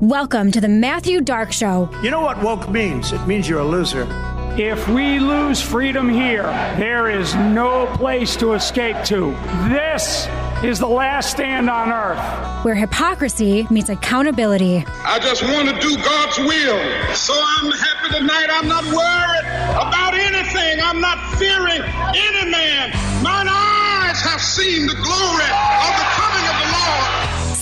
Welcome to the Matthew Dark Show. You know what woke means? It means you're a loser. If we lose freedom here, there is no place to escape to. This is the last stand on earth. Where hypocrisy meets accountability. I just want to do God's will. So I'm happy tonight. I'm not worried about anything. I'm not fearing any man. Mine eyes have seen the glory of the coming of the Lord.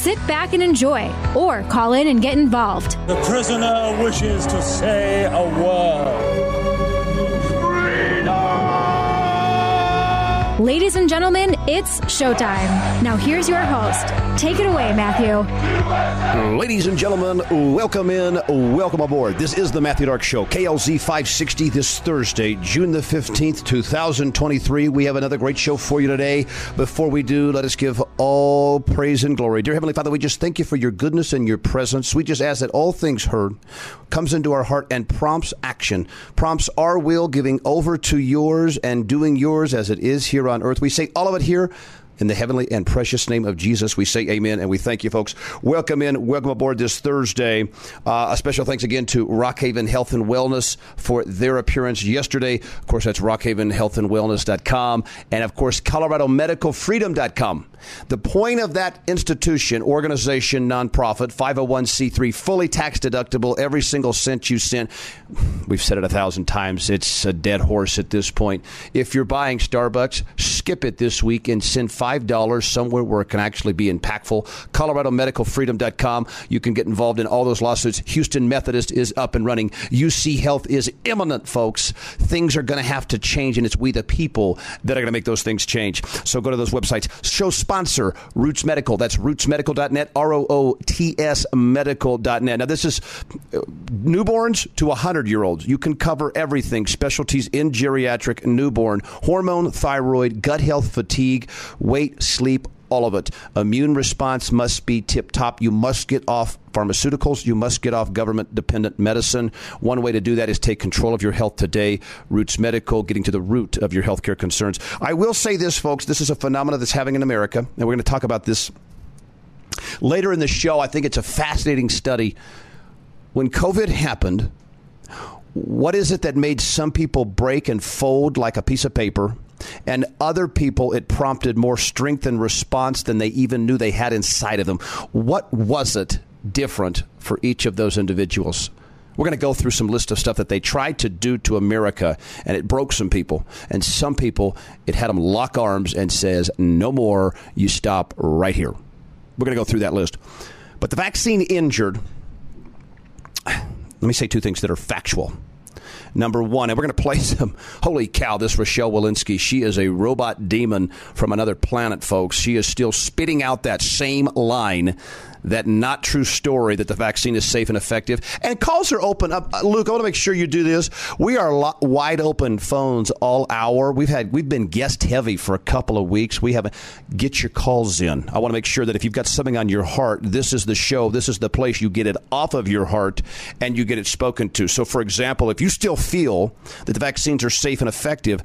Sit back and enjoy, or call in and get involved. The prisoner wishes to say a word. Ladies and gentlemen, it's showtime. Now here's your host. Take it away, Matthew. Ladies and gentlemen, welcome in, welcome aboard. This is the Matthew Dark Show, KLZ 560 this Thursday, June the 15th, 2023. We have another great show for you today. Before we do, let us give all praise and glory. Dear Heavenly Father, we just thank you for your goodness and your presence. We just ask that all things heard comes into our heart and prompts action, prompts our will, giving over to yours and doing yours as it is here on earth. We say all of it here here in the heavenly and precious name of Jesus, we say amen and we thank you, folks. Welcome in, welcome aboard this Thursday. Uh, a special thanks again to Rockhaven Health and Wellness for their appearance yesterday. Of course, that's rockhavenhealthandwellness.com. And of course, ColoradoMedicalFreedom.com. The point of that institution, organization, nonprofit, 501c3, fully tax deductible, every single cent you sent. We've said it a thousand times. It's a dead horse at this point. If you're buying Starbucks, skip it this week and send $5 somewhere where it can actually be impactful. ColoradoMedicalFreedom.com. You can get involved in all those lawsuits. Houston Methodist is up and running. UC Health is imminent, folks. Things are going to have to change, and it's we, the people, that are going to make those things change. So go to those websites. Show sponsor, Roots Medical. That's rootsmedical.net, R O O T S medical.net. Now, this is uh, newborns to 100 year olds. You can cover everything specialties in geriatric, newborn, hormone, thyroid, gut health, fatigue, weight, sleep, all of it. Immune response must be tip top. You must get off pharmaceuticals. You must get off government dependent medicine. One way to do that is take control of your health today. Roots Medical, getting to the root of your healthcare concerns. I will say this, folks. This is a phenomenon that's having in America, and we're going to talk about this later in the show. I think it's a fascinating study. When COVID happened, what is it that made some people break and fold like a piece of paper? And other people it prompted more strength and response than they even knew they had inside of them. What was it different for each of those individuals? We're going to go through some list of stuff that they tried to do to America, and it broke some people. And some people, it had them lock arms and says, "No more. You stop right here." We're going to go through that list. But the vaccine injured. Let me say two things that are factual number one. And we're going to play some. Holy cow, this Rochelle Walensky. She is a robot demon from another planet, folks. She is still spitting out that same line that not true story that the vaccine is safe and effective. And calls are open up. Uh, Luke, I want to make sure you do this. We are lo- wide open phones all hour. We've had we've been guest heavy for a couple of weeks. We haven't get your calls in. I want to make sure that if you've got something on your heart, this is the show. This is the place you get it off of your heart and you get it spoken to. So, for example, if you still feel that the vaccines are safe and effective,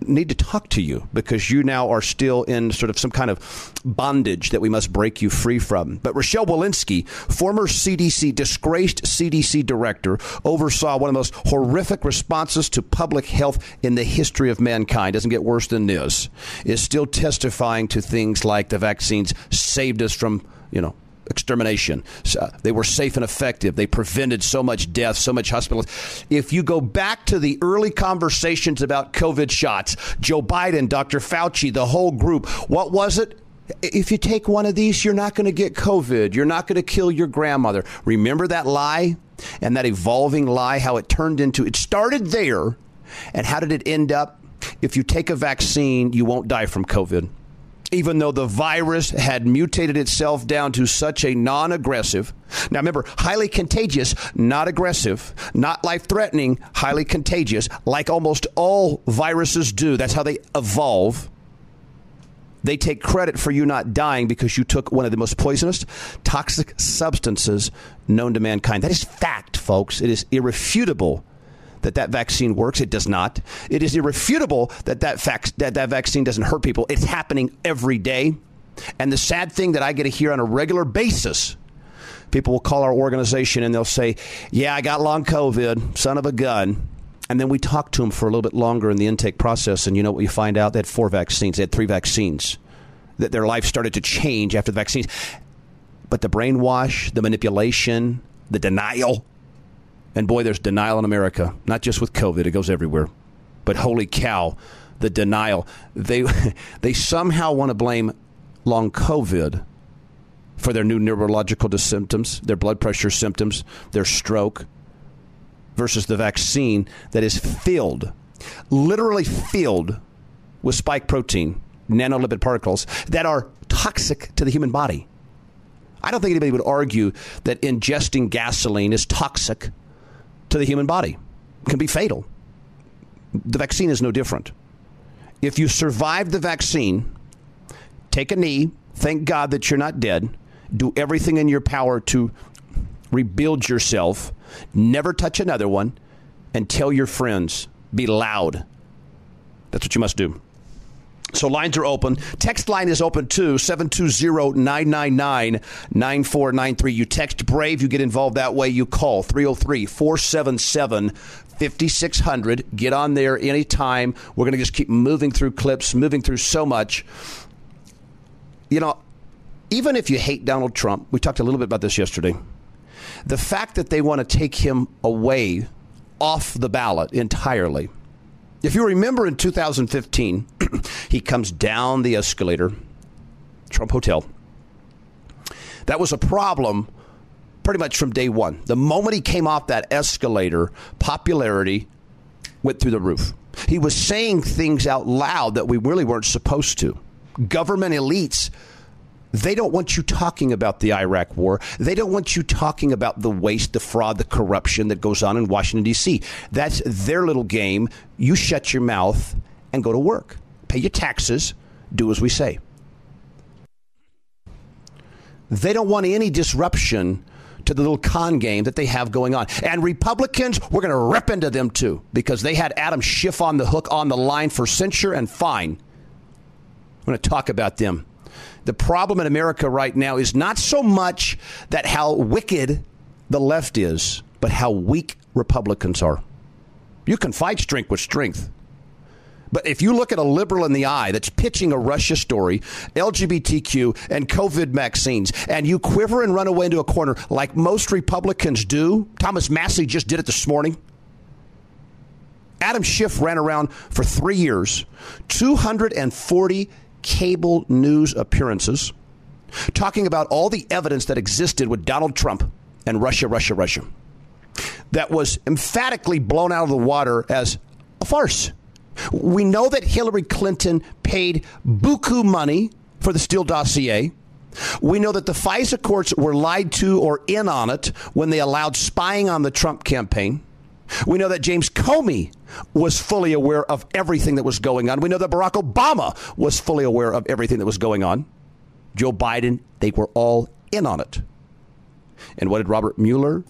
need to talk to you because you now are still in sort of some kind of bondage that we must break you free from. But Rochelle Walensky, former CDC, disgraced CDC director, oversaw one of the most horrific responses to public health in the history of mankind. Doesn't get worse than this. Is still testifying to things like the vaccines saved us from, you know, extermination. So uh, they were safe and effective. They prevented so much death, so much hospital. If you go back to the early conversations about COVID shots, Joe Biden, Dr. Fauci, the whole group, what was it? If you take one of these, you're not going to get COVID. You're not going to kill your grandmother. Remember that lie and that evolving lie, how it turned into, it started there. And how did it end up? If you take a vaccine, you won't die from COVID even though the virus had mutated itself down to such a non aggressive, now remember, highly contagious, not aggressive, not life threatening, highly contagious, like almost all viruses do. That's how they evolve. They take credit for you not dying because you took one of the most poisonous, toxic substances known to mankind. That is fact, folks. It is irrefutable that that vaccine works. It does not. It is irrefutable that that, that that vaccine doesn't hurt people. It's happening every day. And the sad thing that I get to hear on a regular basis People will call our organization and they'll say, Yeah, I got long COVID, son of a gun. And then we talk to them for a little bit longer in the intake process, and you know what you find out? They had four vaccines, they had three vaccines. That their life started to change after the vaccines. But the brainwash, the manipulation, the denial, and boy, there's denial in America, not just with COVID, it goes everywhere. But holy cow, the denial. They, they somehow want to blame long COVID for their new neurological symptoms, their blood pressure symptoms, their stroke, versus the vaccine that is filled, literally filled with spike protein, nanolipid particles that are toxic to the human body. I don't think anybody would argue that ingesting gasoline is toxic to the human body. Can be fatal. The vaccine is no different. If you survive the vaccine, take a knee, thank God that you're not dead, do everything in your power to rebuild yourself, never touch another one, and tell your friends. Be loud. That's what you must do. So lines are open. Text line is open too, 720-999-9493. You text Brave, you get involved that way. You call 303-477-5600. Get on there anytime. We're going to just keep moving through clips, moving through so much. You know, even if you hate Donald Trump, we talked a little bit about this yesterday. The fact that they want to take him away off the ballot entirely – if you remember in 2015, he comes down the escalator, Trump Hotel. That was a problem pretty much from day one. The moment he came off that escalator, popularity went through the roof. He was saying things out loud that we really weren't supposed to. Government elites they don't want you talking about the Iraq war. They don't want you talking about the waste, the fraud, the corruption that goes on in Washington, D.C. That's their little game. You shut your mouth and go to work. Pay your taxes, do as we say. They don't want any disruption to the little con game that they have going on. And Republicans, we're going to rip into them too because they had Adam Schiff on the hook on the line for censure and fine. I'm going to talk about them the problem in America right now is not so much that how wicked the left is, but how weak Republicans are. You can fight strength with strength. But if you look at a liberal in the eye that's pitching a Russia story, LGBTQ, and COVID vaccines, and you quiver and run away into a corner like most Republicans do, Thomas Massie just did it this morning. Adam Schiff ran around for three years, 240 cable news appearances talking about all the evidence that existed with Donald Trump and Russia, Russia, Russia. That was emphatically blown out of the water as a farce. We know that Hillary Clinton paid buku money for the Steele dossier. We know that the FISA courts were lied to or in on it when they allowed spying on the Trump campaign. We know that James Comey was fully aware of everything that was going on. We know that Barack Obama was fully aware of everything that was going on. Joe Biden, they were all in on it. And what did Robert Mueller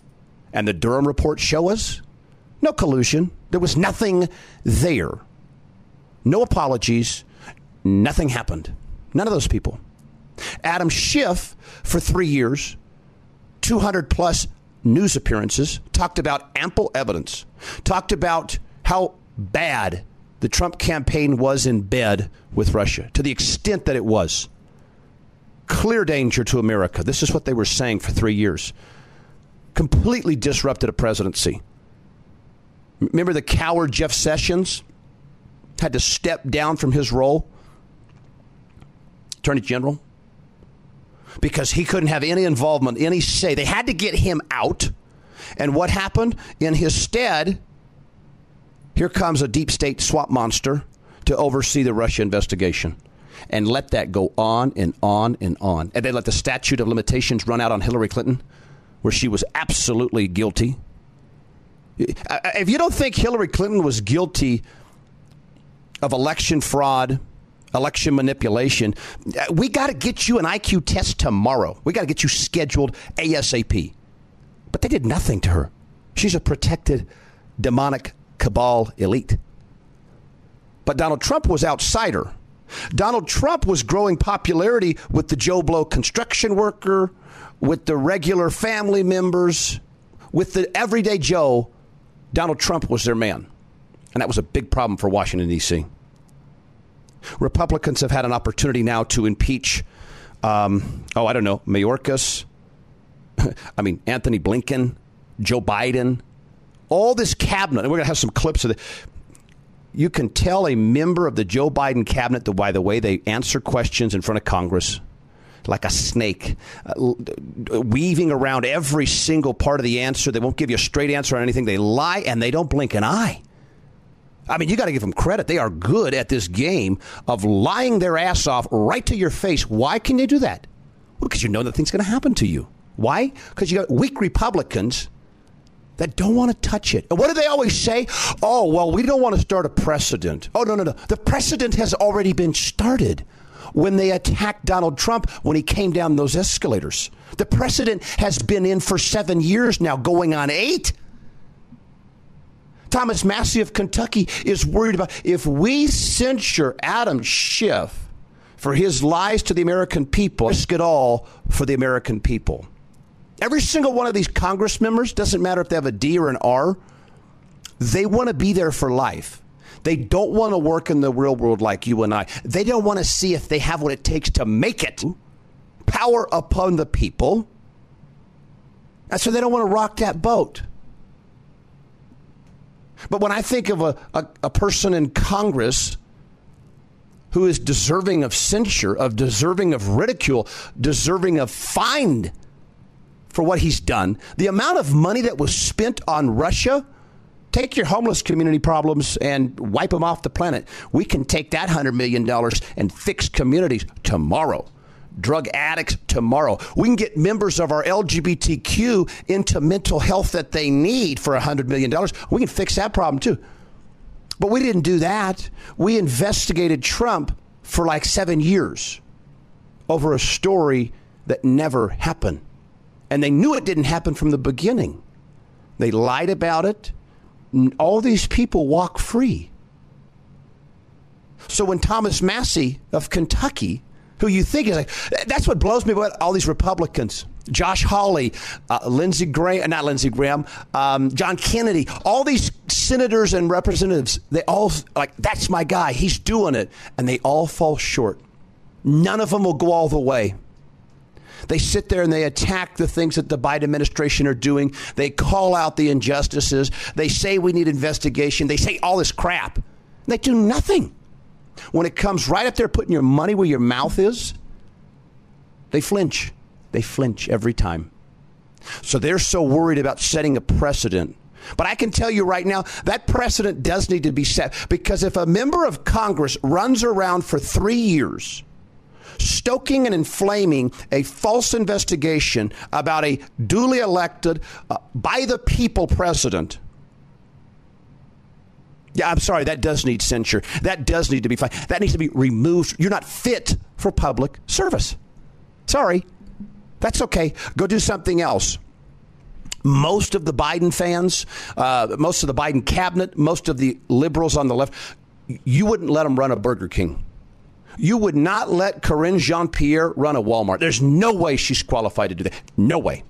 and the Durham report show us? No collusion. There was nothing there. No apologies. Nothing happened. None of those people. Adam Schiff, for three years, 200 plus news appearances, talked about ample evidence, talked about how bad the Trump campaign was in bed with Russia, to the extent that it was. Clear danger to America. This is what they were saying for three years. Completely disrupted a presidency. Remember the coward Jeff Sessions had to step down from his role? Attorney General? because he couldn't have any involvement, any say. They had to get him out. And what happened? In his stead, here comes a deep state swamp monster to oversee the Russia investigation and let that go on and on and on. And they let the statute of limitations run out on Hillary Clinton, where she was absolutely guilty. If you don't think Hillary Clinton was guilty of election fraud, election manipulation. We got to get you an IQ test tomorrow. We got to get you scheduled ASAP. But they did nothing to her. She's a protected demonic cabal elite. But Donald Trump was outsider. Donald Trump was growing popularity with the Joe Blow construction worker, with the regular family members, with the everyday Joe. Donald Trump was their man. And that was a big problem for Washington, D.C. Republicans have had an opportunity now to impeach, um, oh, I don't know, Mayorkas, I mean, Antony Blinken, Joe Biden, all this cabinet. And we're going to have some clips of it. You can tell a member of the Joe Biden cabinet that by the way they answer questions in front of Congress like a snake, uh, weaving around every single part of the answer. They won't give you a straight answer on anything. They lie and they don't blink an eye. I mean, you got to give them credit. They are good at this game of lying their ass off right to your face. Why can they do that? Well, because you know nothing's going to happen to you. Why? Because you got weak Republicans that don't want to touch it. And what do they always say? Oh, well, we don't want to start a precedent. Oh, no, no, no. The precedent has already been started when they attacked Donald Trump when he came down those escalators. The precedent has been in for seven years now, going on eight. Thomas Massie of Kentucky is worried about if we censure Adam Schiff for his lies to the American people, risk it all for the American people. Every single one of these Congress members, doesn't matter if they have a D or an R, they want to be there for life. They don't want to work in the real world like you and I. They don't want to see if they have what it takes to make it. Power upon the people. And so they don't want to rock that boat. But when I think of a, a, a, person in Congress who is deserving of censure, of deserving of ridicule, deserving of fine for what he's done, the amount of money that was spent on Russia, take your homeless community problems and wipe them off the planet. We can take that $100 million and fix communities tomorrow drug addicts tomorrow. We can get members of our LGBTQ into mental health that they need for $100 million. We can fix that problem too. But we didn't do that. We investigated Trump for like seven years over a story that never happened. And they knew it didn't happen from the beginning. They lied about it. All these people walk free. So when Thomas Massie of Kentucky who you think is like that's what blows me about all these Republicans. Josh Hawley, uh, Lindsey Graham, not Lindsey Graham, um, John Kennedy, all these senators and representatives, they all like that's my guy. He's doing it, and they all fall short. None of them will go all the way. They sit there and they attack the things that the Biden administration are doing. They call out the injustices. They say we need investigation. They say all this crap. They do nothing. When it comes right up there putting your money where your mouth is, they flinch. They flinch every time. So they're so worried about setting a precedent. But I can tell you right now, that precedent does need to be set because if a member of Congress runs around for three years, stoking and inflaming a false investigation about a duly elected, uh, by the people president, yeah, I'm sorry, that does need censure. That does need to be fine. That needs to be removed. You're not fit for public service. Sorry. That's okay. Go do something else. Most of the Biden fans, uh, most of the Biden cabinet, most of the liberals on the left, you wouldn't let them run a Burger King. You would not let Karine Jean Pierre run a Walmart. There's no way she's qualified to do that. No way.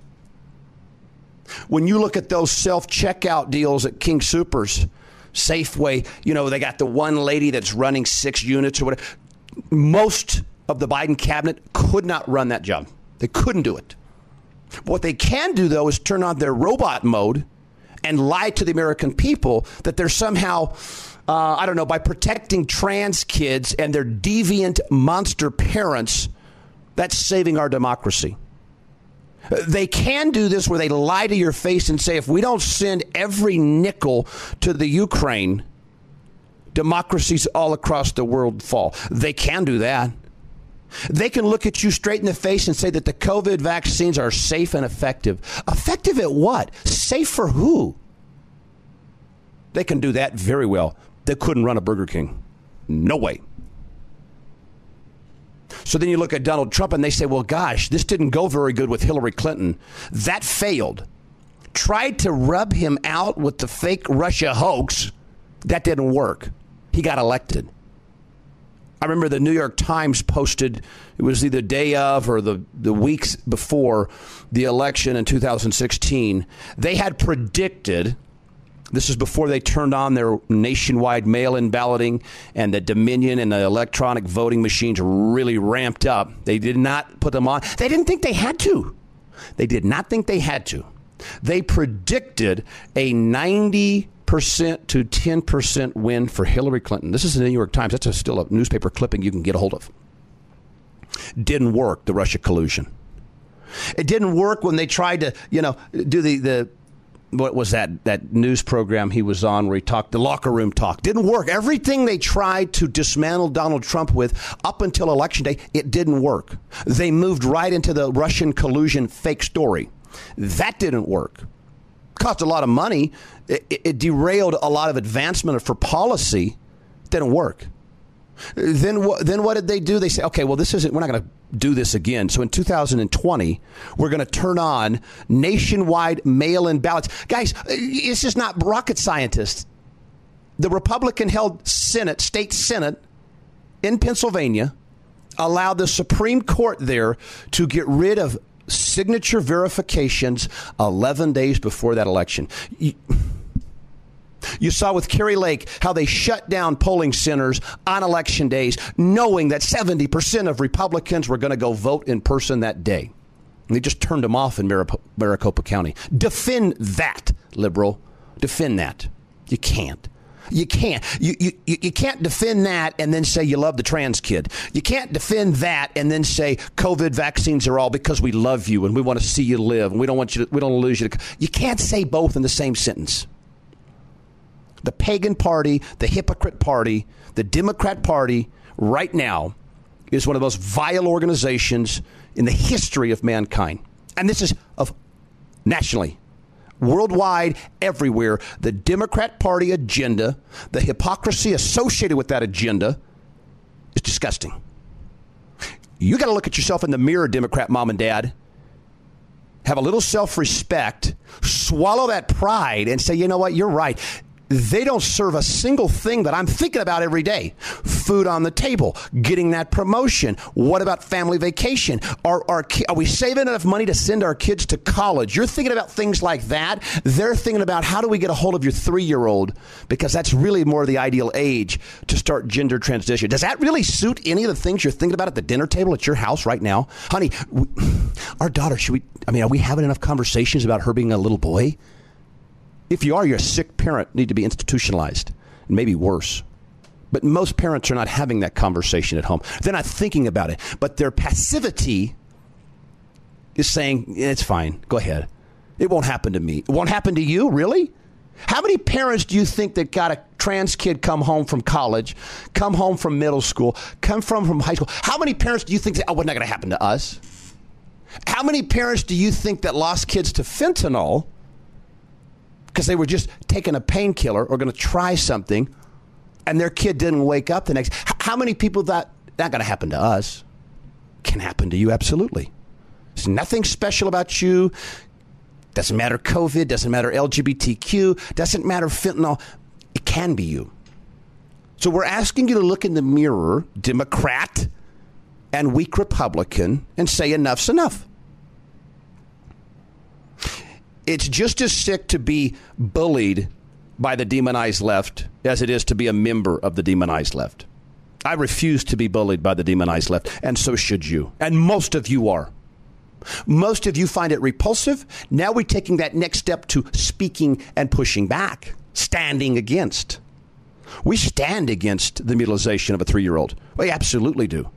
When you look at those self checkout deals at King Soopers, Safeway, you know, they got the one lady that's running six units or whatever. Most of the Biden cabinet could not run that job. They couldn't do it. What they can do, though, is turn on their robot mode and lie to the American people that they're somehow, uh, I don't know, by protecting trans kids and their deviant monster parents, that's saving our democracy. They can do this where they lie to your face and say, if we don't send every nickel to the Ukraine, democracies all across the world fall. They can do that. They can look at you straight in the face and say that the COVID vaccines are safe and effective. Effective at what? Safe for who? They can do that very well. They couldn't run a Burger King. No way. So then you look at Donald Trump and they say, well, gosh, this didn't go very good with Hillary Clinton. That failed. Tried to rub him out with the fake Russia hoax. That didn't work. He got elected. I remember the New York Times posted, it was either day of or the, the weeks before the election in 2016. They had predicted, this is before they turned on their nationwide mail in balloting and the Dominion and the electronic voting machines really ramped up. They did not put them on. They didn't think they had to. They did not think they had to. They predicted a 90 percent to 10 percent win for Hillary Clinton. This is the New York Times. That's a, still a newspaper clipping you can get a hold of. Didn't work, the Russia collusion. It didn't work when they tried to, you know, do the, the what was that that news program he was on where he talked the locker room talk didn't work everything they tried to dismantle donald trump with up until election day it didn't work they moved right into the russian collusion fake story that didn't work cost a lot of money. It, it derailed a lot of advancement for policy. Didn't work. Then, then what did they do? They say, okay, well, this isn't. We're not going to do this again. So in 2020, we're going to turn on nationwide mail-in ballots. Guys, uh, this is not rocket scientists. The Republican-held Senate, state Senate in Pennsylvania, allowed the Supreme Court there to get rid of signature verifications 11 days before that election. You, saw with Kari Lake how they shut down polling centers on election days, knowing that 70% of Republicans were going to go vote in person that day. And they just turned them off in Maricopa County. Defend that, liberal. Defend that. You can't. You can't. You, you, you can't defend that and then say you love the trans kid. You can't defend that and then say COVID vaccines are all because we love you and we want to see you live and we don't want you to, we don't lose you. To, you can't say both in the same sentence. The pagan party, the hypocrite party, the Democrat Party right now is one of the most vile organizations in the history of mankind. And this is of nationally worldwide, everywhere. The Democrat Party agenda, the hypocrisy associated with that agenda is disgusting. You got to look at yourself in the mirror, Democrat mom and dad. Have a little self respect, swallow that pride, and say, you know what, you're right they don't serve a single thing that I'm thinking about every day. Food on the table, getting that promotion. What about family vacation? Are, are, are we saving enough money to send our kids to college? You're thinking about things like that. They're thinking about how do we get a hold of your three year old because that's really more the ideal age to start gender transition. Does that really suit any of the things you're thinking about at the dinner table at your house right now? Honey, we, our daughter, should we, I mean, are we having enough conversations about her being a little boy? If you are, you're a sick parent, need to be institutionalized, maybe worse. But most parents are not having that conversation at home. They're not thinking about it. But their passivity is saying, it's fine, go ahead. It won't happen to me. It won't happen to you, really? How many parents do you think that got a trans kid come home from college, come home from middle school, come from, from high school? How many parents do you think that, oh, what's not going to happen to us? How many parents do you think that lost kids to fentanyl because they were just taking a painkiller or going to try something and their kid didn't wake up the next how many people that not going to happen to us. Can happen to you absolutely. There's nothing special about you. Doesn't matter covid doesn't matter lgbtq doesn't matter fentanyl it can be you. So we're asking you to look in the mirror democrat and weak republican and say enough's enough it's just as sick to be bullied by the demonized left as it is to be a member of the demonized left. I refuse to be bullied by the demonized left, and so should you. And most of you are. Most of you find it repulsive. Now we're taking that next step to speaking and pushing back, standing against. We stand against the mutilization of a three year old. We absolutely do.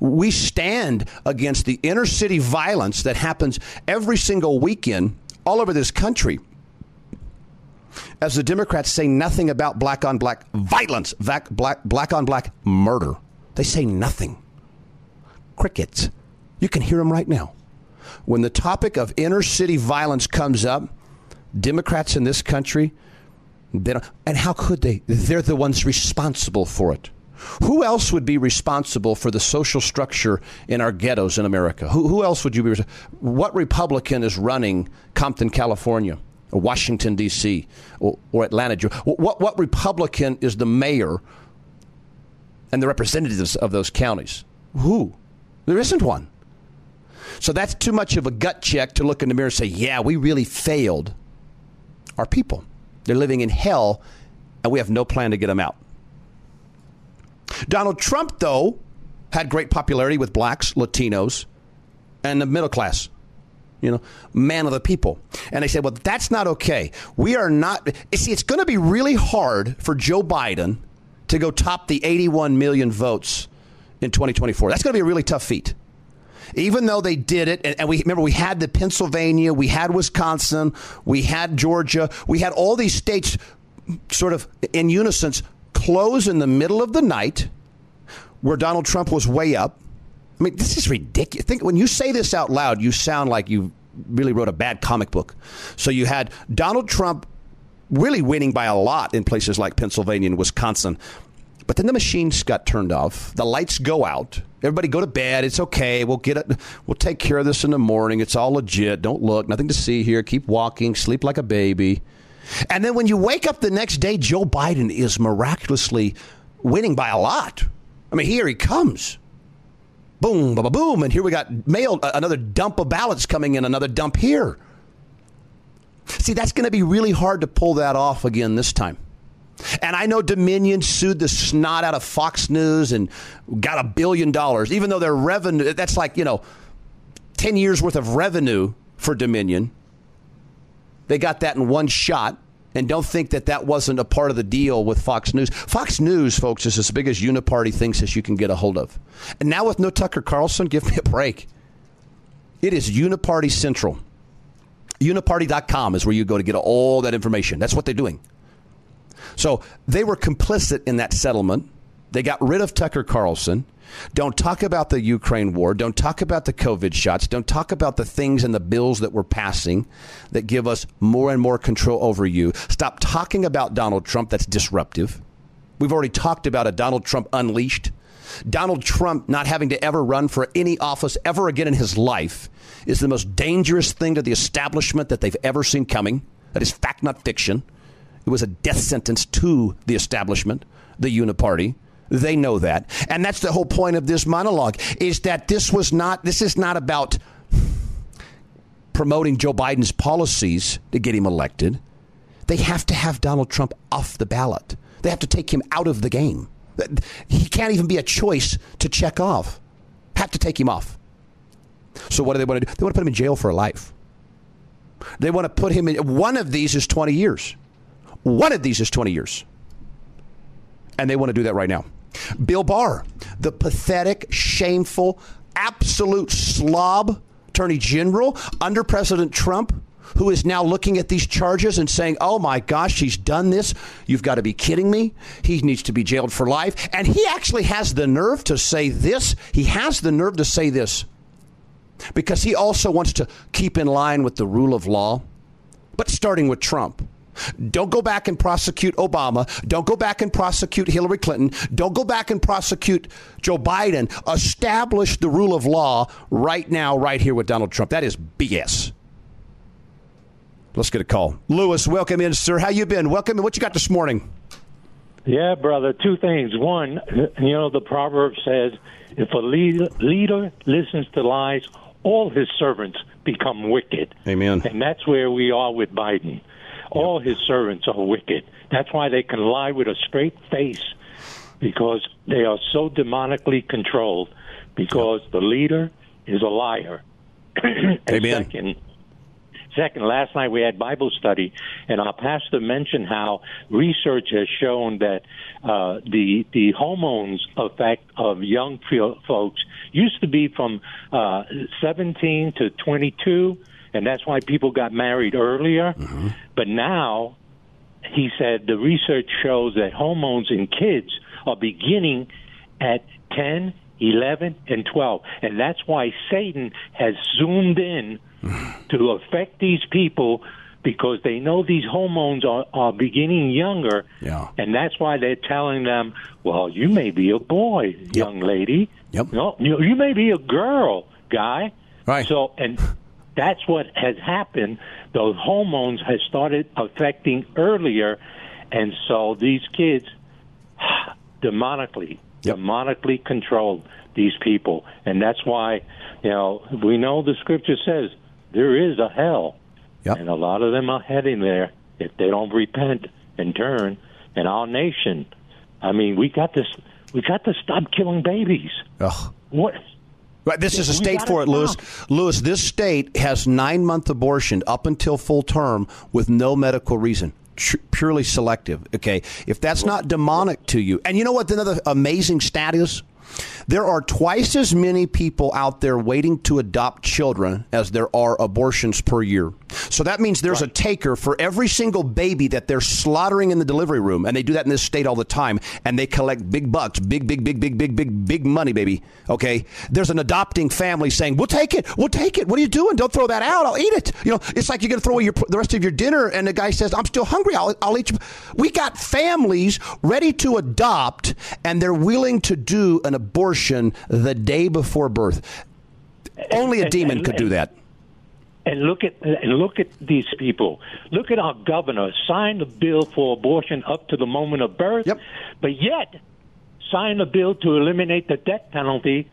We stand against the inner city violence that happens every single weekend all over this country as the Democrats say nothing about black on black violence, black, black on black murder. They say nothing. Crickets. You can hear them right now. When the topic of inner city violence comes up, Democrats in this country, they don't, and how could they? They're the ones responsible for it. Who else would be responsible for the social structure in our ghettos in America? Who, who else would you be? What Republican is running Compton, California, or Washington D.C., or, or Atlanta? What what Republican is the mayor and the representatives of those counties. Who? There isn't one. So that's too much of a gut check to look in the mirror and say, yeah, we really failed our people. They're living in hell, and we have no plan to get them out. Donald Trump, though, had great popularity with blacks, Latinos, and the middle class. You know, man of the people. And they said, well, that's not okay. We are not. See, it's going to be really hard for Joe Biden to go top the 81 million votes in 2024. That's going to be a really tough feat. Even though they did it, and, we remember we had the Pennsylvania, we had Wisconsin, we had Georgia, we had all these states sort of in unison close in the middle of the night where Donald Trump was way up. I mean, this is ridiculous. Think when you say this out loud, you sound like you really wrote a bad comic book. So you had Donald Trump really winning by a lot in places like Pennsylvania and Wisconsin. But then the machines got turned off. The lights go out. Everybody go to bed. It's okay. We'll get it. We'll take care of this in the morning. It's all legit. Don't look. Nothing to see here. Keep walking. Sleep like a baby. And then when you wake up the next day, Joe Biden is miraculously winning by a lot. I mean, here he comes. Boom, ba boom. And here we got mail, another dump of ballots coming in, another dump here. See, that's going to be really hard to pull that off again this time. And I know Dominion sued the snot out of Fox News and got a billion dollars, even though their revenue, that's like, you know, 10 years worth of revenue for Dominion. They got that in one shot. And don't think that that wasn't a part of the deal with Fox News. Fox News, folks, is as big as Uniparty thinks as you can get a hold of. And now with no Tucker Carlson, give me a break. It is Uniparty Central. Uniparty.com is where you go to get all that information. That's what they're doing. So they were complicit in that settlement. They got rid of Tucker Carlson. Don't talk about the Ukraine war. Don't talk about the COVID shots. Don't talk about the things and the bills that we're passing that give us more and more control over you. Stop talking about Donald Trump. That's disruptive. We've already talked about a Donald Trump unleashed. Donald Trump not having to ever run for any office ever again in his life is the most dangerous thing to the establishment that they've ever seen coming. That is fact, not fiction. It was a death sentence to the establishment, the Uniparty. They know that. And that's the whole point of this monologue is that this was not this is not about promoting Joe Biden's policies to get him elected. They have to have Donald Trump off the ballot. They have to take him out of the game. He can't even be a choice to check off. Have to take him off. So what do they want to do? They want to put him in jail for life. They want to put him in one of these is 20 years. One of these is 20 years. And they want to do that right now. Bill Barr, the pathetic, shameful, absolute slob attorney general under President Trump, who is now looking at these charges and saying, oh my gosh, he's done this. You've got to be kidding me. He needs to be jailed for life. And he actually has the nerve to say this. He has the nerve to say this because he also wants to keep in line with the rule of law, but starting with Trump. Don't go back and prosecute Obama. Don't go back and prosecute Hillary Clinton. Don't go back and prosecute Joe Biden. Establish the rule of law right now, right here with Donald Trump. That is BS. Let's get a call. Lewis, welcome in, sir. How you been? Welcome in. What you got this morning? Yeah, brother. Two things. One, you know, the proverb says, if a leader, leader listens to lies, all his servants become wicked. Amen. And that's where we are with Biden. All his servants are wicked. That's why they can lie with a straight face because they are so demonically controlled because the leader is a liar. Amen. Second, Second, last night we had Bible study, and our pastor mentioned how research has shown that uh, the the hormones effect of young folks used to be from uh, 17 to 22, and that's why people got married earlier. Mm-hmm. But now, he said the research shows that hormones in kids are beginning at 10, 11, and 12, and that's why Satan has zoomed in to affect these people because they know these hormones are, are beginning younger. Yeah. And that's why they're telling them, well, you may be a boy, young lady. Yep. No, you, you may be a girl, guy. Right. So, and that's what has happened. Those hormones has started affecting earlier. And so these kids, demonically, Yep. demonically controlled these people, and that's why you know we know the scripture says there is a hell, Yep. and a lot of them are heading there if they don't repent and turn. And our nation, I mean, we got this. We got to stop killing babies. Ugh. What? Right, this is a state for it, Lewis. stop. Lewis, this state has nine month abortion up until full term with no medical reason. Tr- purely selective. Okay, if that's not demonic to you, and you know what? Another amazing stat is there are twice as many people out there waiting to adopt children as there are abortions per year. So that means there's a taker for every single baby that they're slaughtering in the delivery room, and they do that in this state all the time, and they collect big bucks, big, big, big, big, big, big, big money, baby. Okay, there's an adopting family saying, "We'll take it, we'll take it. What are you doing? Don't throw that out. I'll eat it." You know, it's like you're going to throw away your, the rest of your dinner, and the guy says, "I'm still hungry. I'll, I'll eat." You. We got families ready to adopt, and they're willing to do an abortion the day before birth. Only a and- demon and- could do that. And look at and look at these people. Look at our governor signed a bill for abortion up to the moment of birth, Yep. but yet signed a bill to eliminate the death penalty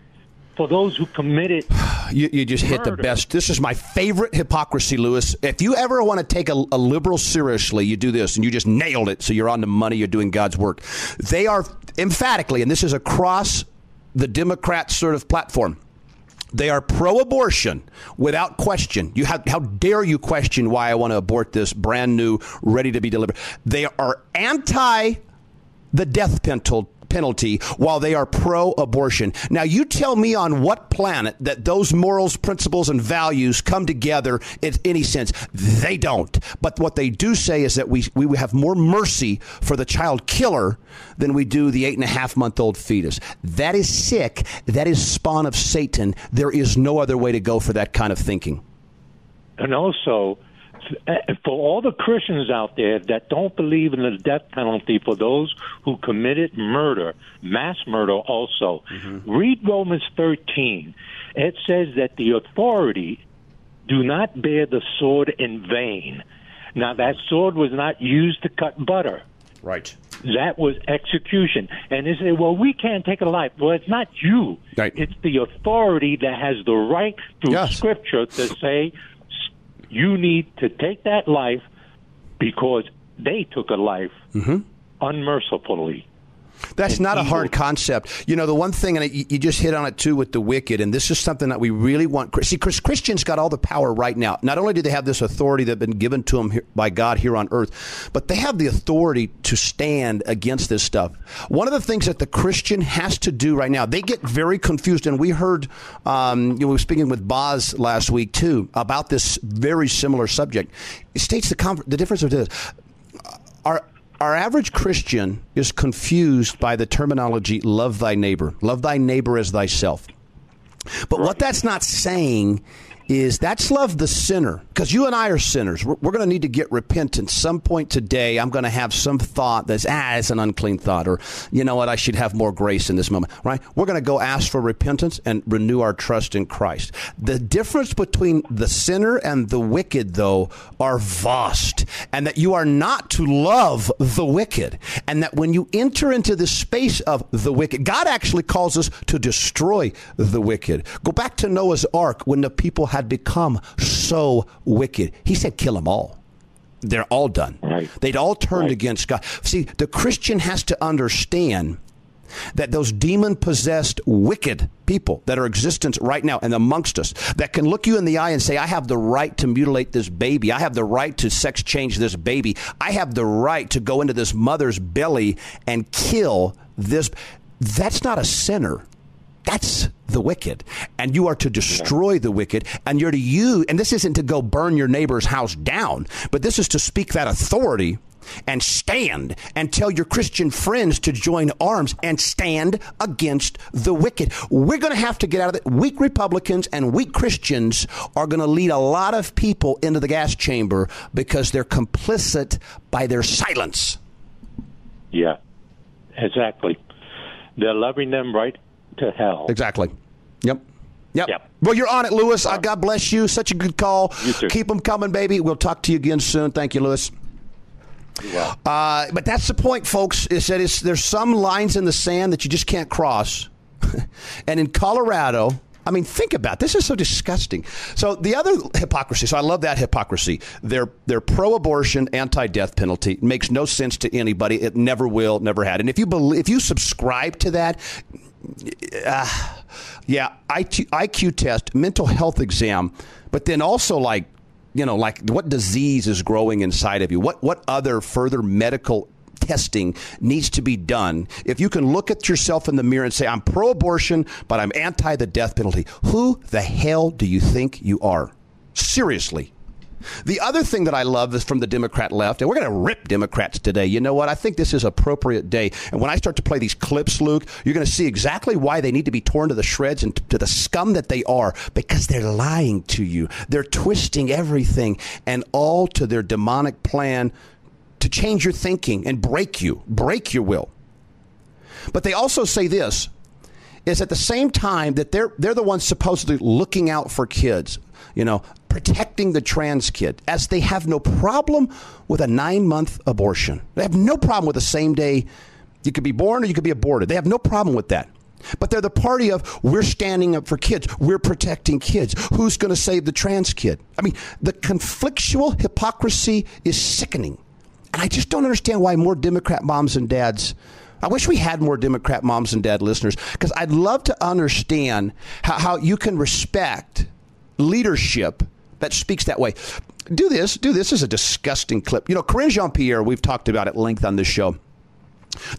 for those who committed. You, you just hit the best. This is my favorite hypocrisy, Lewis. If you ever want to take a, a liberal seriously, you do this, and you just nailed it. So you're on the money. You're doing God's work. They are emphatically, and this is across the Democrat sort of platform. They are pro-abortion without question. You have, how dare you question why I want to abort this brand new, ready to be delivered? They are anti the death penalty penalty while they are pro abortion. Now, you tell me on what planet that those morals, principles, and values come together in any sense. They don't. But what they do say is that we, we have more mercy for the child killer than we do the eight and a half month old fetus. That is sick. That is spawn of Satan. There is no other way to go for that kind of thinking. And also, Eh, for all the Christians out there that don't believe in the death penalty for those who committed murder, mass murder also, mm-hmm. read Romans 13. It says that the authority do not bear the sword in vain. Now, that sword was not used to cut butter. Right. That was execution. And they say, well, we can't take a life. Well, it's not you. Right. It's the authority that has the right through Yes. Scripture to say, you need to take that life because they took a life mm-hmm. unmercifully. That's and not a hard concept. You know, the one thing, and you just hit on it too with the wicked, and this is something that we really want. See, Chris, Christians got all the power right now. Not only do they have this authority that's been given to them here, by God here on earth, but they have the authority to stand against this stuff. One of the things that the Christian has to do right now, they get very confused, and we heard, um, you know, we were speaking with Boz last week too about this very similar subject. It states the, the difference of this our our average Christian is confused by the terminology love thy neighbor. Love thy neighbor as thyself. But what that's not saying is that's love the sinner because you and I are sinners. We're, we're going to need to get repentance some point today. I'm going to have some thought that's ah, it's an unclean thought, or you know what, I should have more grace in this moment. Right? We're going to go ask for repentance and renew our trust in Christ. The difference between the sinner and the wicked, though, are vast, and that you are not to love the wicked, and that when you enter into the space of the wicked, God actually calls us to destroy the wicked. Go back to Noah's Ark when the people had become so wicked. He said, kill them all. They're all done. Right. They'd all turned Right. against God. See, the Christian has to understand that those demon possessed wicked people that are existence right now and amongst us that can look you in the eye and say i have the right to mutilate this baby i have the right to sex change this baby i have the right to go into this mother's belly and kill this that's not a sinner that's the wicked. And you are to destroy the wicked. And you're to use, and this isn't to go burn your neighbor's house down, but this is to speak that authority and stand and tell your Christian friends to join arms and stand against the wicked. We're going to have to get out of it. Weak Republicans and weak Christians are going to lead a lot of people into the gas chamber because they're complicit by their silence. Yeah, exactly. They're loving them right to hell. Exactly. Yep. Yep. Yep. Well, you're on it, Lewis. Uh, God bless you. Such a good call. You too. Keep them coming, baby. We'll talk to you again soon. Thank you, Lewis. Uh, but that's the point, folks. Is that it's, there's some lines in the sand that you just can't cross. and in Colorado, I mean, think about it. this is so disgusting. So the other hypocrisy. So I love that hypocrisy. They're they're pro-abortion, anti-death penalty. It makes no sense to anybody. It never will, never had. And if you believe, if you subscribe to that, uh, yeah, IQ, IQ test, mental health exam, but then also like you know, like what disease is growing inside of you? What what other further medical testing needs to be done. If you can look at yourself in the mirror and say, I'm pro abortion, but I'm anti the death penalty, who the hell do you think you are? Seriously. The other thing that I love is from the Democrat left, and we're going to rip Democrats today. You know what? I think this is appropriate day. And when I start to play these clips, Luke, you're going to see exactly why they need to be torn to the shreds and to the scum that they are because they're lying to you. They're twisting everything and all to their demonic plan to change your thinking and break you, break your will. But they also say this is at the same time that they're they're the ones supposedly looking out for kids, you know, protecting the trans kid, as they have no problem with a nine month abortion. They have no problem with the same day you could be born or you could be aborted. They have no problem with that. But they're the party of we're standing up for kids, we're protecting kids. Who's going to save the trans kid? I mean, the conflictual hypocrisy is sickening. And I just don't understand why more Democrat moms and dads. I wish we had more Democrat moms and dad listeners because I'd love to understand how, how you can respect leadership that speaks that way. Do this. Do this is a disgusting clip. You know, Karine Jean Pierre, we've talked about at length on this show.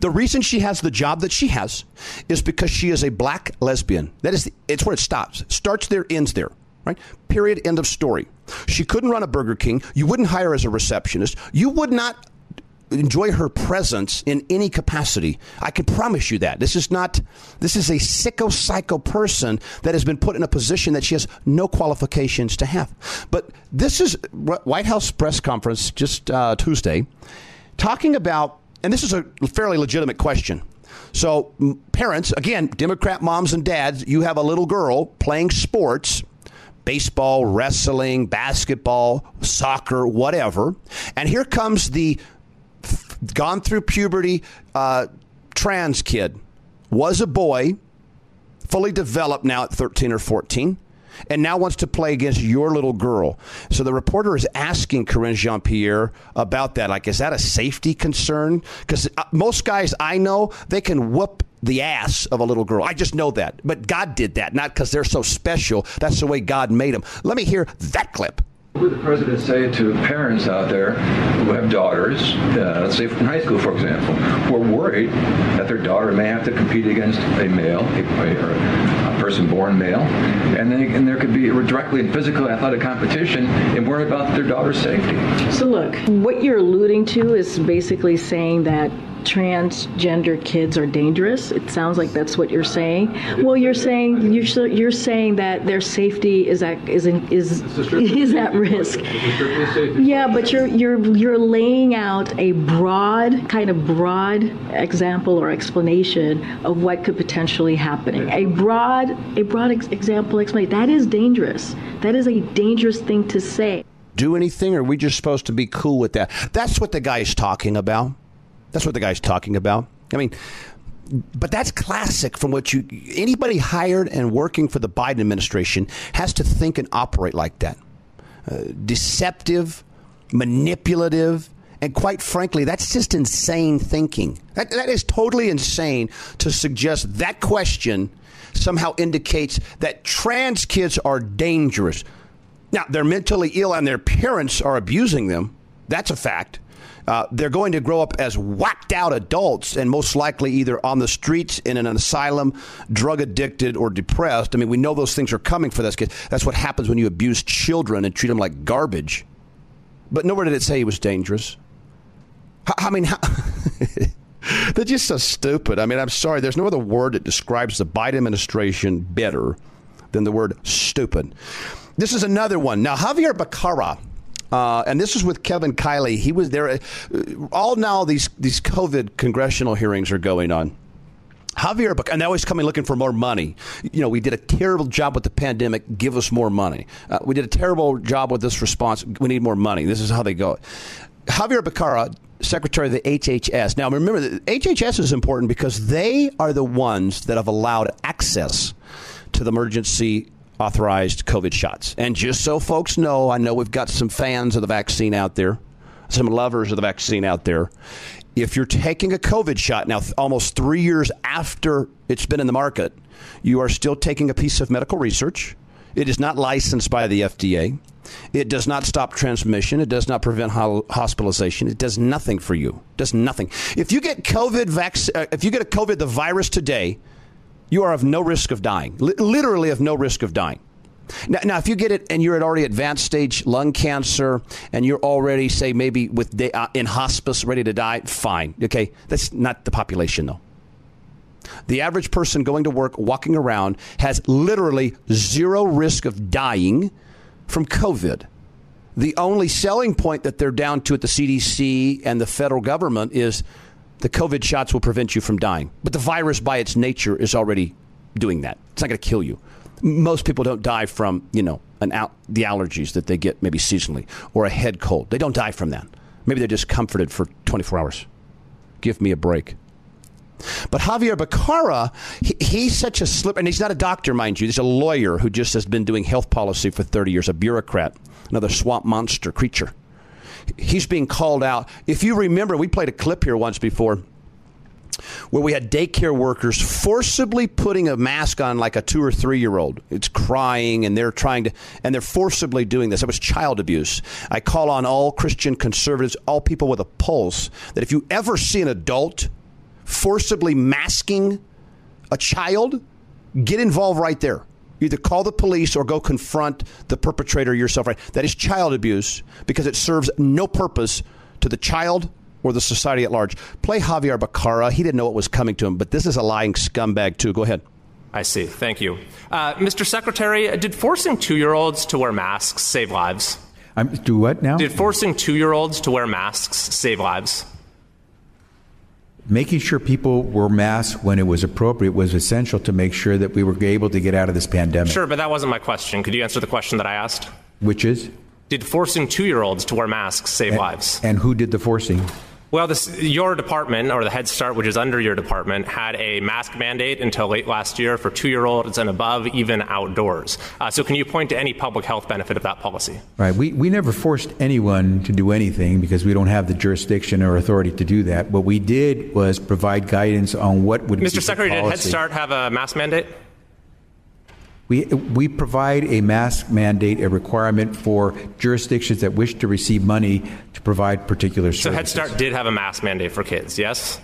The reason she has the job that she has is because she is a black lesbian. That is, the, it's where it stops. Starts there, ends there right? Period. End of story. She couldn't run a Burger King. You wouldn't hire as a receptionist. You would not enjoy her presence in any capacity. I can promise you that. This is not, this is a sicko psycho person that has been put in a position that she has no qualifications to have. But this is White House press conference just uh, Tuesday talking about, and this is a fairly legitimate question. So, parents, again, Democrat moms and dads, you have a little girl playing sports baseball, wrestling, basketball, soccer, whatever. And here comes the gone through puberty uh, trans kid, was a boy, fully developed now at 13 or 14 and now wants to play against your little girl. So the reporter is asking Karine Jean Pierre about that. Like, is that a safety concern? Because uh, most guys I know, they can whoop the ass of a little girl. I just know that. But God did that, not because they're so special. That's the way God made them. Let me hear that clip. What would the president say to parents out there who have daughters, uh, let's say from high school, for example, who are worried that their daughter may have to compete against a male, a, a person born male, and, they, and there could be directly in physical athletic competition and worry about their daughter's safety? So, look, what you're alluding to is basically saying that transgender kids are dangerous. It sounds like that's what you're saying. Well, you're saying you're you're saying that their safety is at is in, is is at risk. Yeah, but you're you're you're laying out a broad kind of broad example or explanation of what could potentially happen. A broad a broad ex- example explanation that is dangerous. That is a dangerous thing to say. Do anything, or are we just supposed to be cool with that? That's what the guy's talking about. That's what the guy's talking about. I mean, but that's classic from what you anybody hired and working for the Biden administration has to think and operate like that. Uh, deceptive, manipulative, and quite frankly, that's just insane thinking. That, that is totally insane to suggest that question somehow indicates that trans kids are dangerous. Now, they're mentally ill and their parents are abusing them. That's a fact. Uh, they're going to grow up as whacked out adults and most likely either on the streets, in an asylum, drug addicted, or depressed. I mean, we know those things are coming for this kid. That's what happens when you abuse children and treat them like garbage. But nowhere did it say he was dangerous. I mean, how, they're just so stupid. I mean, I'm sorry. There's no other word that describes the Biden administration better than the word stupid. This is another one. Now, Xavier Becerra uh, and this is with Kevin Kiley. He was there. Uh, all now these these COVID congressional hearings are going on. Xavier, and they always coming looking for more money. You know, we did a terrible job with the pandemic. Give us more money. Uh, we did a terrible job with this response. We need more money. This is how they go. Xavier Becerra, Secretary of the HHS. Now, remember, the HHS is important because they are the ones that have allowed access to the emergency authorized COVID shots. And just so folks know, I know we've got some fans of the vaccine out there, some lovers of the vaccine out there. If you're taking a COVID shot now, almost three years after it's been in the market, you are still taking a piece of medical research. It is not licensed by the FDA. It does not stop transmission. It does not prevent ho- hospitalization. It does nothing for you. It does nothing. If you get COVID vac- uh, if you get a COVID the virus today, you are of no risk of dying. Literally of no risk of dying. Now, now, if you get it and you're at already advanced stage lung cancer and you're already, say, maybe with de- uh, in hospice, ready to die, fine. Okay, that's not the population though. The average person going to work, walking around, has literally zero risk of dying from COVID. The only selling point that they're down to at the CDC and the federal government is the COVID shots will prevent you from dying. But the virus, by its nature, is already doing that. It's not going to kill you. Most people don't die from, you know, an the allergies that they get maybe seasonally or a head cold. They don't die from that. Maybe they're just comforted for 24 hours. Give me a break. But Xavier Becerra, he, he's such a slip, and he's not a doctor, mind you. He's a lawyer who just has been doing health policy for 30 years, a bureaucrat, another swamp monster creature. He's being called out. If you remember, we played a clip here once before where we had daycare workers forcibly putting a mask on like a two or three year old. It's crying and they're trying to, and they're forcibly doing this. It was child abuse. I call on all Christian conservatives, all people with a pulse, that if you ever see an adult forcibly masking a child, get involved right there. Either call the police or go confront the perpetrator yourself. Right, that is child abuse because it serves no purpose to the child or the society at large. Play Xavier Becerra. He didn't know what was coming to him, but this is a lying scumbag too. Go ahead. I see. Thank you, uh, Mr. Secretary. Did forcing two-year-olds to wear masks save lives? I'm, do what now? Did forcing two-year-olds to wear masks save lives? Making sure people wore masks when it was appropriate was essential to make sure that we were able to get out of this pandemic. Sure, but that wasn't my question. Could you answer the question that I asked? Which is? Did forcing two year olds to wear masks save and, lives? And who did the forcing? Well, this, your department, or the Head Start, which is under your department, had a mask mandate until late last year for two year olds and above, even outdoors. Uh, so, can you point to any public health benefit of that policy? Right. We, we never forced anyone to do anything because we don't have the jurisdiction or authority to do that. What we did was provide guidance on what would be the best. Mr. Secretary, did Head Start have a mask mandate? We, we provide a mask mandate, a requirement for jurisdictions that wish to receive money to provide particular services. So Head Start did have a mask mandate for kids, yes?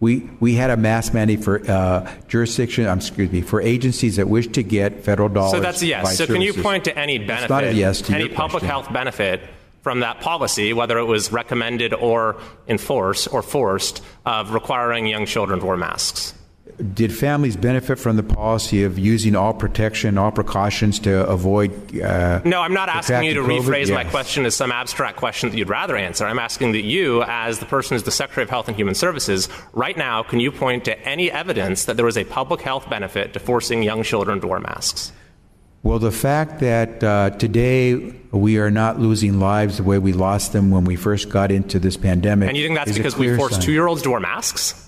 We, we had a mask mandate for uh, jurisdiction, um, excuse me, for agencies that wish to get federal dollars. So that's a yes. So services. can you point to any benefit, yes to any public question. health benefit from that policy, whether it was recommended or enforced or forced, of requiring young children to wear masks? Did families benefit from the policy of using all protection, all precautions to avoid? Uh, no, I'm not asking you to COVID? rephrase yes. my question as some abstract question that you'd rather answer. I'm asking that you, as the person who's the Secretary of Health and Human Services, right now, can you point to any evidence that there was a public health benefit to forcing young children to wear masks? Well, the fact that uh, today we are not losing lives the way we lost them when we first got into this pandemic. And you think that's because we forced two year olds to wear masks?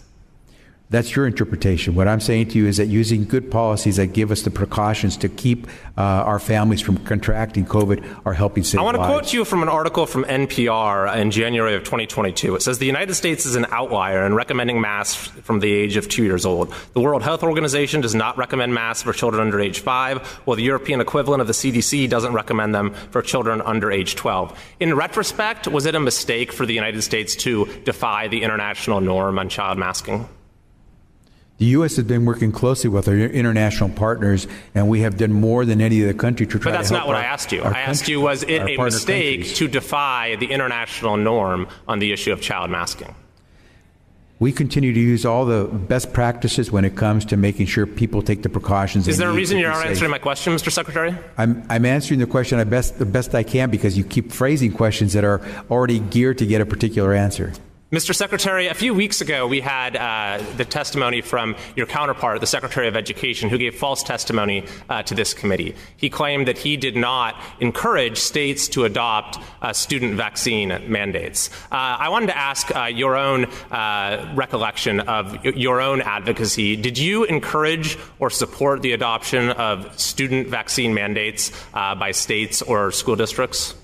That's your interpretation. What I'm saying to you is that using good policies that give us the precautions to keep uh, our families from contracting COVID are helping save I want to lives. quote you from an article from NPR in January of 2022. It says the United States is an outlier in recommending masks from the age of two years old. The World Health Organization does not recommend masks for children under age five, while the European equivalent of the CDC doesn't recommend them for children under age 12. In retrospect, was it a mistake for the United States to defy the international norm on child masking? The U.S. has been working closely with our international partners, and we have done more than any other country to try But that's not what our- I asked you. I asked you, was it a mistake countries. to defy the international norm on the issue of child masking? We continue to use all the best practices when it comes to making sure people take the precautions. Is there a reason you're not answering my question, Mr. Secretary? I'm, I'm answering the question the best, the best I can because you keep phrasing questions that are already geared to get a particular answer. Mr. Secretary, a few weeks ago, we had uh, the testimony from your counterpart, the Secretary of Education, who gave false testimony uh, to this committee. He claimed that he did not encourage states to adopt uh, student vaccine mandates. Uh, I wanted to ask uh, your own uh, recollection of your own advocacy. Did you encourage or support the adoption of student vaccine mandates by states or school districts?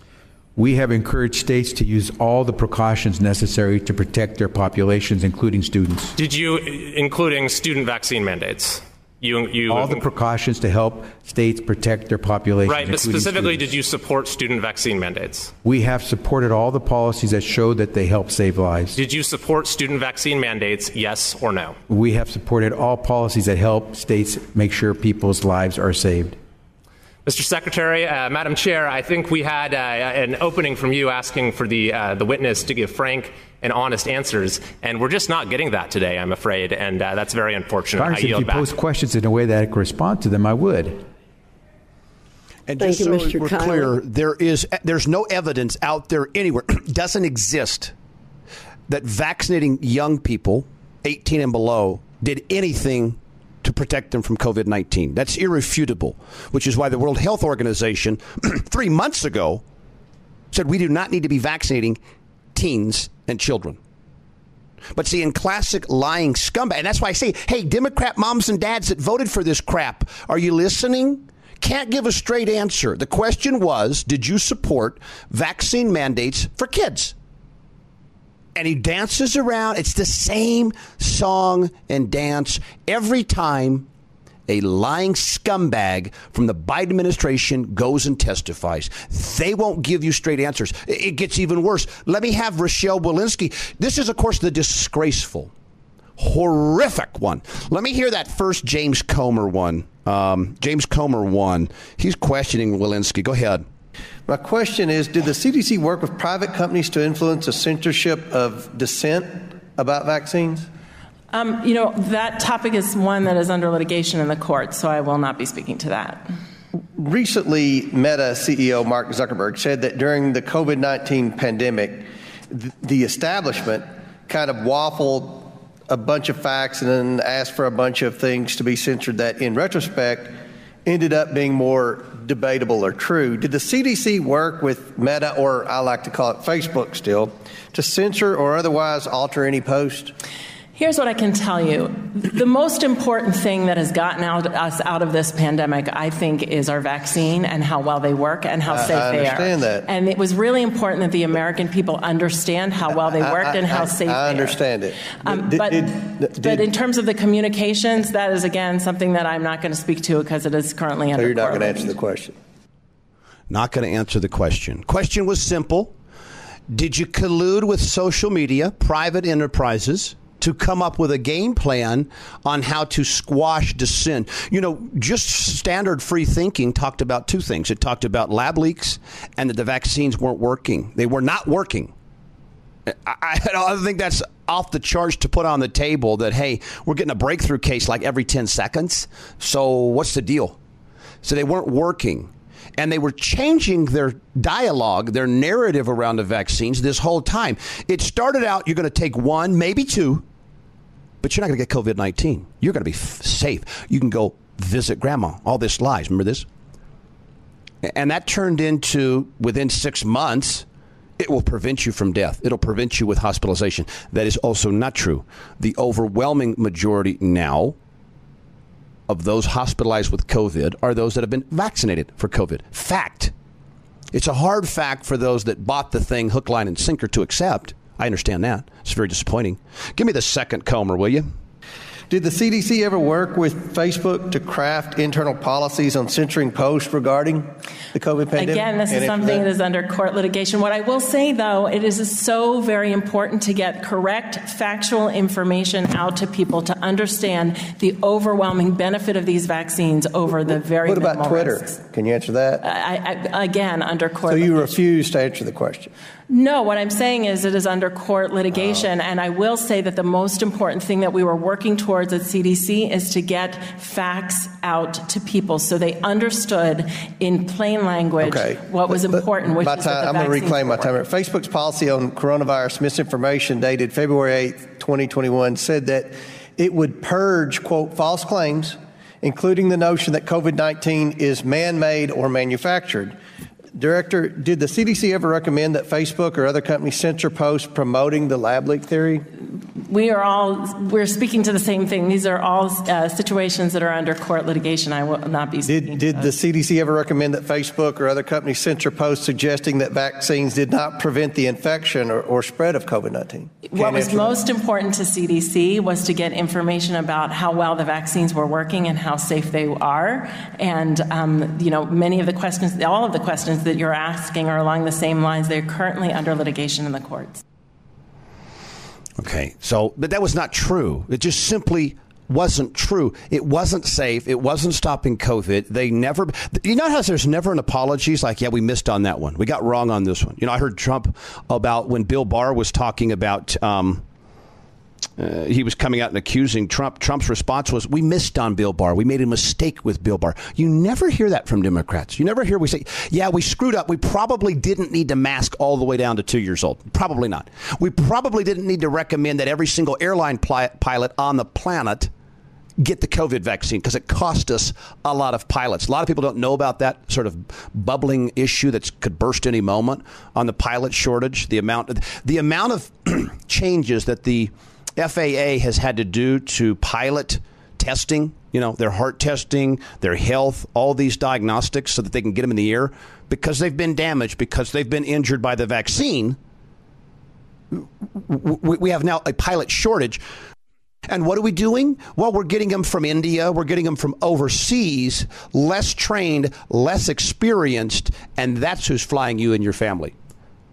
We have encouraged states to use all the precautions necessary to protect their populations, including students. Did you, including student vaccine mandates? You, you, all the precautions to help states protect their populations. Right, but specifically, students. did you support student vaccine mandates? We have supported all the policies that show that they help save lives. Did you support student vaccine mandates, yes or no? We have supported all policies that help states make sure people's lives are saved. Mr. Secretary, uh, Madam Chair, I think we had uh, an opening from you asking for the, uh, the witness to give frank and honest answers, and we're just not getting that today, I'm afraid, and uh, that's very unfortunate. Congress, if you back. pose questions in a way that I could respond to them, I would. And just Thank so you, we're clear, there is there's no evidence out there anywhere, doesn't exist, that vaccinating young people, 18 and below, did anything to protect them from COVID 19. That's irrefutable, which is why the World Health Organization three months ago said we do not need to be vaccinating teens and children. But see, in classic lying scumbag, and that's why I say, hey, Democrat moms and dads that voted for this crap, are you listening? Can't give a straight answer. The question was, did you support vaccine mandates for kids? And he dances around. It's the same song and dance every time a lying scumbag from the Biden administration goes and testifies. They won't give you straight answers. It gets even worse. Let me have Rochelle Walensky. This is, of course, the disgraceful, horrific one. Let me hear that first James Comer one. Um, James Comer one. He's questioning Walensky. Go ahead. My question is Did the CDC work with private companies to influence the censorship of dissent about vaccines? Um, you know, that topic is one that is under litigation in the court, so I will not be speaking to that. Recently, Meta CEO Mark Zuckerberg said that during the COVID 19 pandemic, the establishment kind of waffled a bunch of facts and then asked for a bunch of things to be censored that, in retrospect, ended up being more debatable or true. Did the CDC work with Meta, or I like to call it Facebook still, to censor or otherwise alter any post? Here's what I can tell you. The most important thing that has gotten out, us out of this pandemic, I think, is our vaccine and how well they work and how safe I they are. That. And it was really important that the American people understand how well they worked I, and how safe I understand they are. it. Um, did, but, did, did, but in terms of the communications, that is, again, something that I'm not going to speak to because it is currently under So you're not going to answer the question? Not going to answer the question. Question was simple. Did you collude with social media, private enterprises, to come up with a game plan on how to squash dissent. You know, just standard free thinking talked about two things. It talked about lab leaks and that the vaccines weren't working. They were not working. I, I think that's off the charts to put on the table that, hey, we're getting a breakthrough case like every 10 seconds. So what's the deal? So they weren't working and they were changing their dialogue, their narrative around the vaccines this whole time. It started out you're going to take one, maybe two, but you're not going to get COVID 19. You're going to be f- safe. You can go visit grandma. All this lies. Remember this? And that turned into within six months, it will prevent you from death. It'll prevent you with hospitalization. That is also not true. The overwhelming majority now of those hospitalized with COVID are those that have been vaccinated for COVID. Fact. It's a hard fact for those that bought the thing hook, line, and sinker to accept. I understand that. It's very disappointing. Give me the second Comer, will you? Did the CDC ever work with Facebook to craft internal policies on censoring posts regarding the COVID pandemic? Again, this is something that? that is under court litigation. What I will say, though, it is so very important to get correct, factual information out to people to understand the overwhelming benefit of these vaccines over the very What about Twitter? Risks. Can you answer that? I, I, again, under court. So you litigation. refuse to answer the question. No, what I'm saying is it is under court litigation, oh. and I will say that the most important thing that we were working towards at CDC is to get facts out to people so they understood in plain language Okay. what was But- important, which my is time, I'm going to reclaim my time. Facebook's policy on coronavirus misinformation dated February 8th, 2021 said that it would purge, quote, false claims, including the notion that COVID 19 is man made or manufactured. Director, did the CDC ever recommend that Facebook or other companies censor posts promoting the lab leak theory? We are all, we're speaking to the same thing. These are all uh, situations that are under court litigation. I will not be speaking Did the CDC ever recommend that Facebook or other companies censor posts suggesting that vaccines did not prevent the infection or, or spread of COVID 19? What was most important to CDC was to get information about how well the vaccines were working and how safe they are. And, um, you know, many of the questions, all of the questions that you're asking are along the same lines. They're currently under litigation in the courts. Okay, so but that was not true. It just simply wasn't true. It wasn't safe. It wasn't stopping COVID. They never. You know how there's never an apology. It's like, yeah, we missed on that one. We got wrong on this one. You know, I heard Trump about when Bill Barr was talking about. Um, uh, he was coming out and accusing Trump. Trump's response was, "We missed on Bill Barr. We made a mistake with Bill Barr." You never hear that from Democrats. You never hear we say, "Yeah, we screwed up. We probably didn't need to mask all the way down to two years old. Probably not. We probably didn't need to recommend that every single airline pli- pilot on the planet." Get the COVID vaccine because it cost us a lot of pilots. A lot of people don't know about that sort of bubbling issue that could burst any moment on the pilot shortage. The amount, the amount of changes that the FAA has had to do to pilot testing, you know, their heart testing, their health, all these diagnostics so that they can get them in the air because they've been damaged, because they've been injured by the vaccine. We have now a pilot shortage. And what are we doing? Well, we're getting them from India, we're getting them from overseas, less trained, less experienced, and that's who's flying you and your family.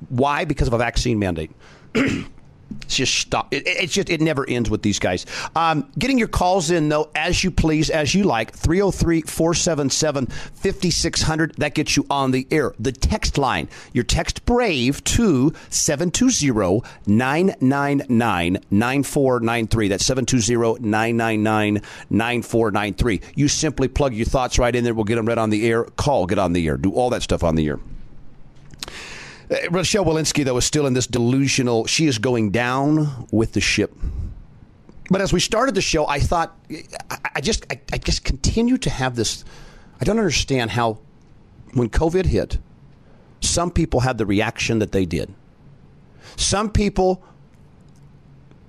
Why? Because of a vaccine mandate. It's just stop. It, it's just it never ends with these guys. Um, getting your calls in though, as you please, as you like. 303-477-5600. That gets you on the air. The text line. Your text brave to 720-999-9493. That's 720-999-9493. You simply plug your thoughts right in there. We'll get them right on the air. Call, get on the air. Do all that stuff on the air. Uh, Rochelle Walensky, though, is still in this delusional. She is going down with the ship. But as we started the show, I thought, I, I just, I, I just continue to have this. I don't understand how, when COVID hit, some people had the reaction that they did. Some people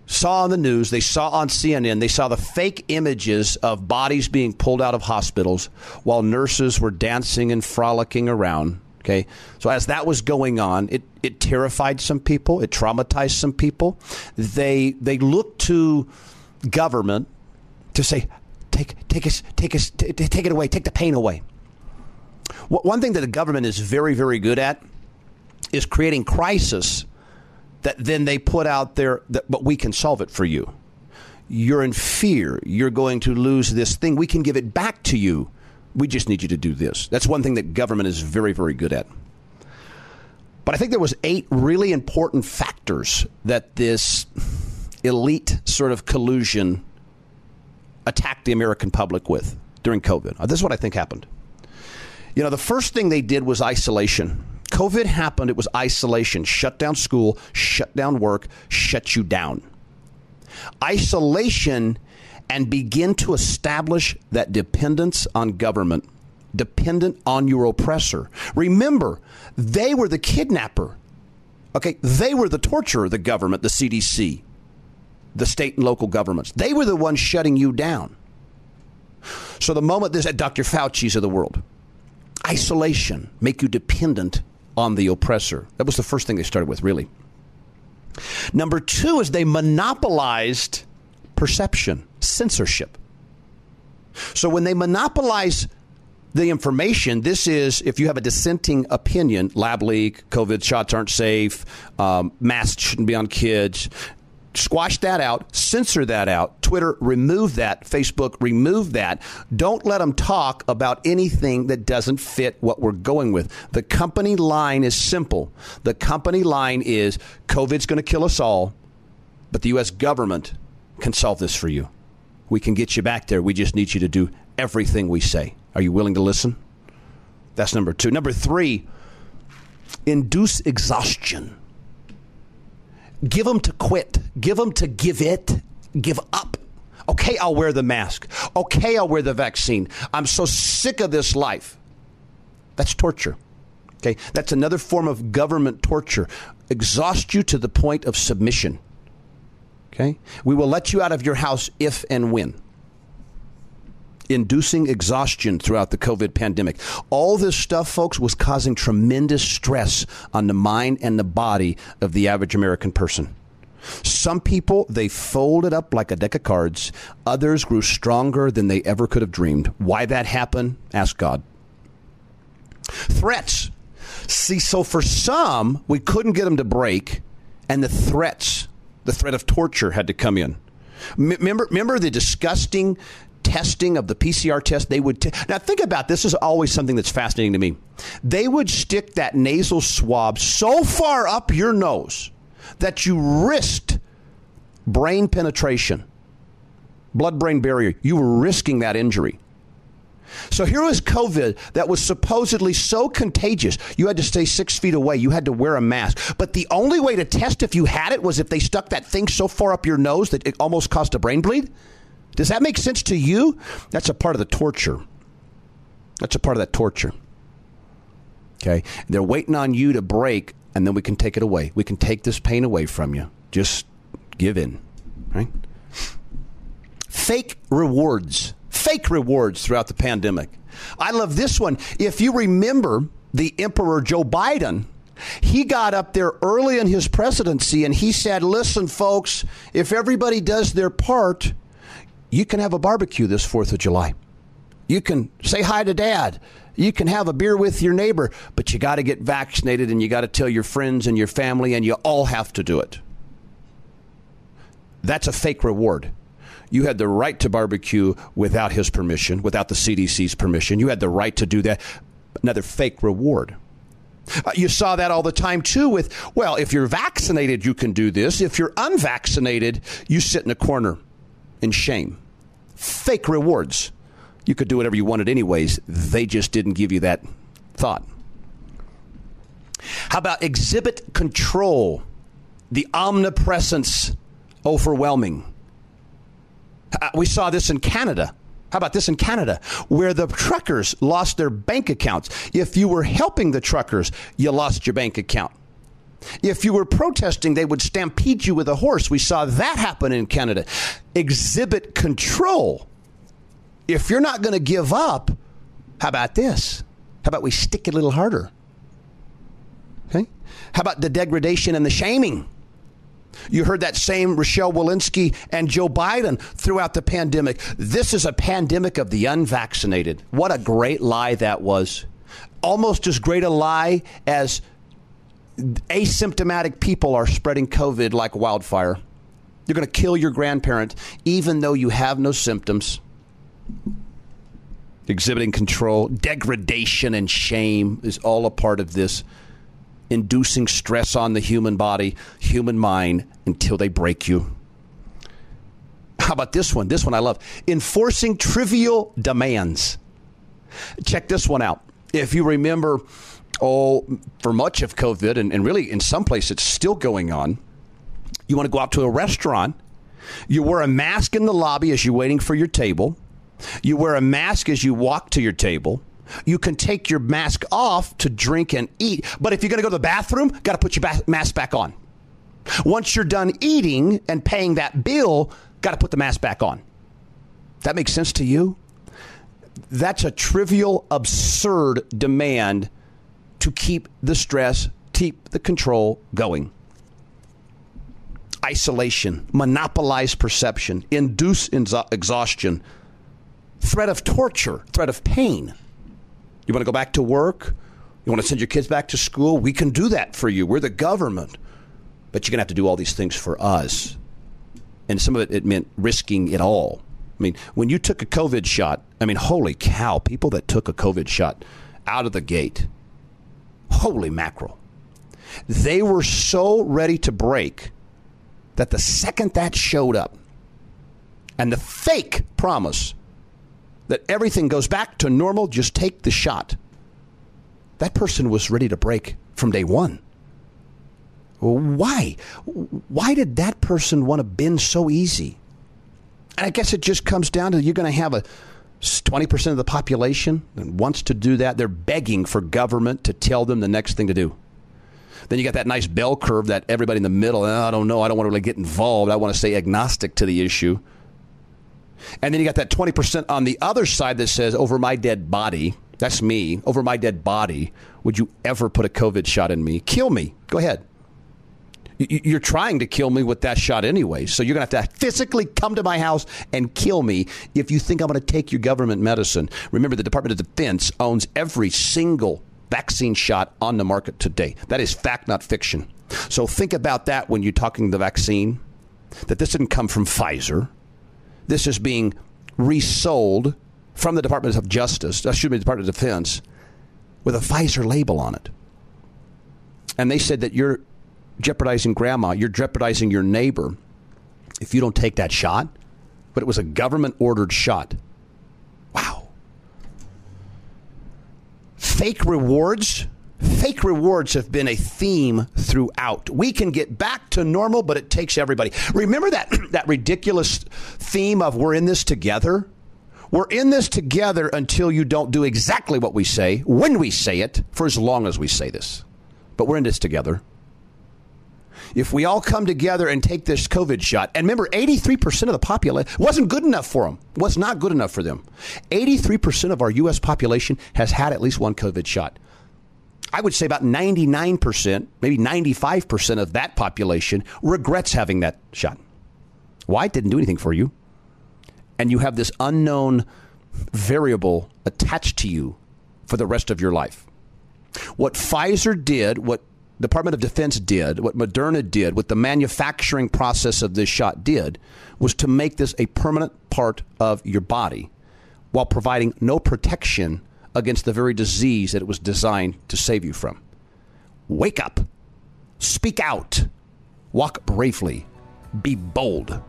saw on the news, they saw on CNN, they saw the fake images of bodies being pulled out of hospitals while nurses were dancing and frolicking around. Okay. So as that was going on, it, it terrified some people, it traumatized some people. They they looked to government to say, take take us take us t- take it away, take the pain away. One thing that the government is very, very good at is creating crisis that then they put out there that but we can solve it for you. You're in fear. You're going to lose this thing. We can give it back to you. We just need you to do this. That's one thing that government is very, very good at. But I think there was eight really important factors that this elite sort of collusion attacked the American public with during COVID. This is what I think happened. You know, the first thing they did was isolation. COVID happened, it was isolation. Shut down school, shut down work, shut you down. Isolation and begin to establish that dependence on government, dependent on your oppressor. Remember, they were the kidnapper. Okay, they were the torturer, the government, the CDC, the state and local governments. They were the ones shutting you down. So the moment this uh, at Dr. Fauci's of the world, isolation, make you dependent on the oppressor. That was the first thing they started with, really. Number two is they monopolized perception, censorship. So when they monopolize the information, this is if you have a dissenting opinion, lab leak, COVID shots aren't safe, um, masks shouldn't be on kids. Squash that out, censor that out. Twitter, remove that. Facebook, remove that. Don't let them talk about anything that doesn't fit what we're going with. The company line is simple. The company line is COVID's going to kill us all, but the U.S. government can solve this for you. We can get you back there. We just need you to do everything we say. Are you willing to listen? That's number two. Number three, induce exhaustion. Give them to quit. Give them to give it, give up. Okay, I'll wear the mask. Okay, I'll wear the vaccine. I'm so sick of this life. That's torture. Okay, that's another form of government torture. Exhaust you to the point of submission. Okay, we will let you out of your house if and when. Inducing exhaustion throughout the COVID pandemic. All this stuff, folks, was causing tremendous stress on the mind and the body of the average American person. Some people, they folded up like a deck of cards. Others grew stronger than they ever could have dreamed. Why that happened? Ask God. Threats. See, so for some, we couldn't get them to break, and the threats, the threat of torture had to come in. Remember, remember the disgusting testing of the PCR test? They would t- now think about this is always something that's fascinating to me. They would stick that nasal swab so far up your nose that you risked brain penetration blood brain barrier. You were risking that injury so here was COVID that was supposedly so contagious. You had to stay six feet away. You had to wear a mask. But the only way to test if you had it was if they stuck that thing so far up your nose that it almost caused a brain bleed. Does that make sense to you? That's a part of the torture. That's a part of that torture. Okay? They're waiting on you to break, and then we can take it away. We can take this pain away from you. Just give in. Right? Fake rewards fake rewards throughout the pandemic. I love this one. If you remember the Emperor Joe Biden, he got up there early in his presidency and he said, Listen, folks, if everybody does their part, you can have a barbecue this 4th of July. You can say hi to dad. You can have a beer with your neighbor, but you got to get vaccinated and you got to tell your friends and your family, and you all have to do it. That's a fake reward. You had the right to barbecue without his permission, without the CDC's permission. You had the right to do that. Another fake reward. Uh, you saw that all the time too with, well, if you're vaccinated, you can do this. If you're unvaccinated, you sit in a corner in shame. Fake rewards. You could do whatever you wanted, anyways. They just didn't give you that thought. How about exhibit control? The omnipresence overwhelming. Uh, we saw this in Canada. How about this in Canada, where the truckers lost their bank accounts? If you were helping the truckers, you lost your bank account. If you were protesting, they would stampede you with a horse. We saw that happen in Canada. Exhibit control. If you're not going to give up, how about this? How about we stick it a little harder? Okay? How about the degradation and the shaming? You heard that same Rochelle Walensky and Joe Biden throughout the pandemic. This is a pandemic of the unvaccinated. What a great lie that was. Almost as great a lie as asymptomatic people are spreading COVID like wildfire. You're going to kill your grandparent even though you have no symptoms. Exhibiting control, degradation, and shame is all a part of this inducing stress on the human body, human mind, until they break you. How about this one? This one I love. Enforcing trivial demands. Check this one out. If you remember, oh, for much of COVID, and, and really in some places it's still going on, you want to go out to a restaurant, you wear a mask in the lobby as you're waiting for your table, you wear a mask as you walk to your table. You can take your mask off to drink and eat, but if you're going to go to the bathroom, got to put your mask back on. Once you're done eating and paying that bill, got to put the mask back on. That makes sense to you? That's a trivial, absurd demand to keep the stress, keep the control going. Isolation, monopolize perception, induce exhaustion, threat of torture, threat of pain. You want to go back to work? You want to send your kids back to school? We can do that for you. We're the government. But you're going to have to do all these things for us. And some of it, it meant risking it all. I mean, when you took a COVID shot, I mean, holy cow, people that took a COVID shot out of the gate, holy mackerel. They were so ready to break that the second that showed up, and the fake promise that everything goes back to normal, just take the shot. That person was ready to break from day one. Why? Why did that person want to bend so easy? And I guess it just comes down to you're going to have a 20% of the population that wants to do that. They're begging for government to tell them the next thing to do. Then you got that nice bell curve that everybody in the middle, oh, I don't know, I don't want to really get involved. I want to stay agnostic to the issue. And then you got that 20% on the other side that says, over my dead body, that's me, over my dead body, would you ever put a COVID shot in me? Kill me. Go ahead. You're trying to kill me with that shot anyway. So you're going to have to physically come to my house and kill me if you think I'm going to take your government medicine. Remember, the Department of Defense owns every single vaccine shot on the market today. That is fact, not fiction. So think about that when you're talking the vaccine, that this didn't come from Pfizer. This is being resold from the Department of Justice, uh, excuse me, Department of Defense, with a Pfizer label on it. And they said that you're jeopardizing grandma, you're jeopardizing your neighbor if you don't take that shot. But it was a government ordered shot. Wow. Fake rewards. Fake rewards have been a theme throughout. We can get back to normal, but it takes everybody. Remember that that ridiculous theme of we're in this together? We're in this together until you don't do exactly what we say, when we say it, for as long as we say this. But we're in this together if we all come together and take this COVID shot, and remember, 83% of the population wasn't good enough for them, was not good enough for them. 83% of our U.S. population has had at least one COVID shot. I would say about 99%, maybe 95% of that population regrets having that shot. Why? It didn't do anything for you. And you have this unknown variable attached to you for the rest of your life. What Pfizer did, what Department of Defense did, what Moderna did, what the manufacturing process of this shot did, was to make this a permanent part of your body while providing no protection against the very disease that it was designed to save you from. Wake up, speak out, walk bravely, be bold.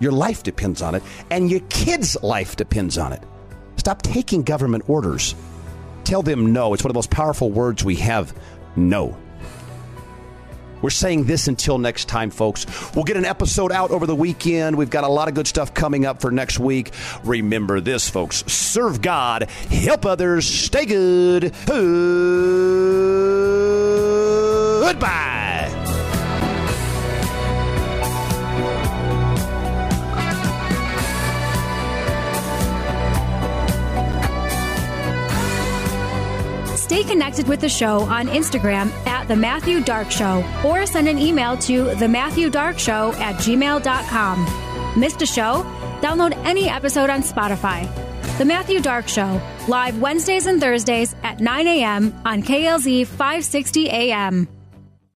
Your life depends on it, and your kids' life depends on it. Stop taking government orders. Tell them no. It's one of the most powerful words we have no. We're saying this until next time, folks. We'll get an episode out over the weekend. We've got a lot of good stuff coming up for next week. Remember this, folks serve God, help others, stay good. Goodbye. Stay connected with the show on Instagram at The Matthew Dark Show or send an email to The Matthew Dark Show at gmail.com. Missed a show? Download any episode on Spotify. The Matthew Dark Show, live Wednesdays and Thursdays at 9 a.m. on KLZ 560 AM.